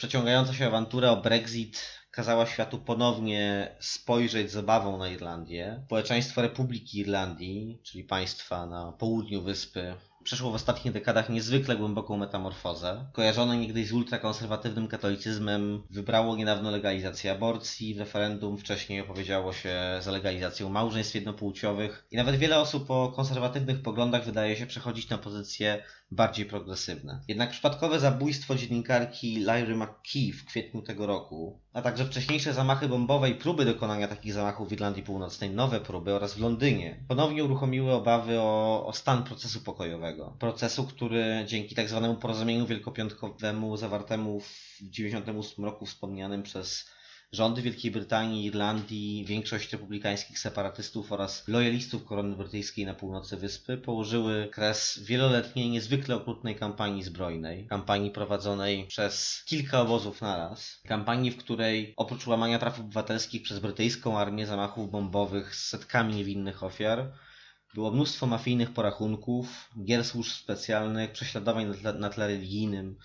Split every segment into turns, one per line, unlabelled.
Przeciągająca się awantura o Brexit kazała światu ponownie spojrzeć z obawą na Irlandię. Społeczeństwo Republiki Irlandii, czyli państwa na południu wyspy, przeszło w ostatnich dekadach niezwykle głęboką metamorfozę. Kojarzone niegdyś z ultrakonserwatywnym katolicyzmem, wybrało niedawno legalizację aborcji, w referendum wcześniej opowiedziało się za legalizacją małżeństw jednopłciowych i nawet wiele osób o konserwatywnych poglądach wydaje się przechodzić na pozycje bardziej progresywne. Jednak przypadkowe zabójstwo dziennikarki Lyry McKee w kwietniu tego roku, a także wcześniejsze zamachy bombowe i próby dokonania takich zamachów w Irlandii Północnej, nowe próby oraz w Londynie, ponownie uruchomiły obawy o, o stan procesu pokojowego. Procesu, który dzięki tak zwanemu porozumieniu wielkopiątkowemu zawartemu w 1998 roku wspomnianym przez rządy Wielkiej Brytanii, Irlandii, większość republikańskich separatystów oraz lojalistów korony brytyjskiej na północy wyspy położyły kres wieloletniej, niezwykle okrutnej kampanii zbrojnej. Kampanii prowadzonej przez kilka obozów naraz. Kampanii, w której oprócz łamania praw obywatelskich przez brytyjską armię zamachów bombowych z setkami niewinnych ofiar, było mnóstwo mafijnych porachunków, gier służb specjalnych, prześladowań na tle, na tle religijnym,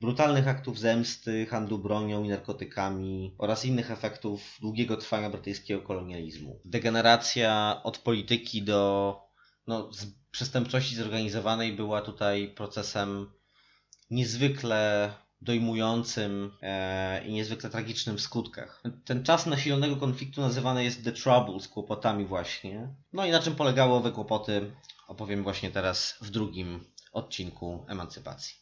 brutalnych aktów zemsty, handlu bronią i narkotykami oraz innych efektów długiego trwania brytyjskiego kolonializmu. Degeneracja od polityki do no, przestępczości zorganizowanej była tutaj procesem niezwykle dojmującym e, i niezwykle tragicznym w skutkach. Ten czas nasilonego konfliktu nazywany jest The Troubles, kłopotami właśnie. No i na czym polegały owe kłopoty opowiem właśnie teraz w drugim odcinku Emancypacji.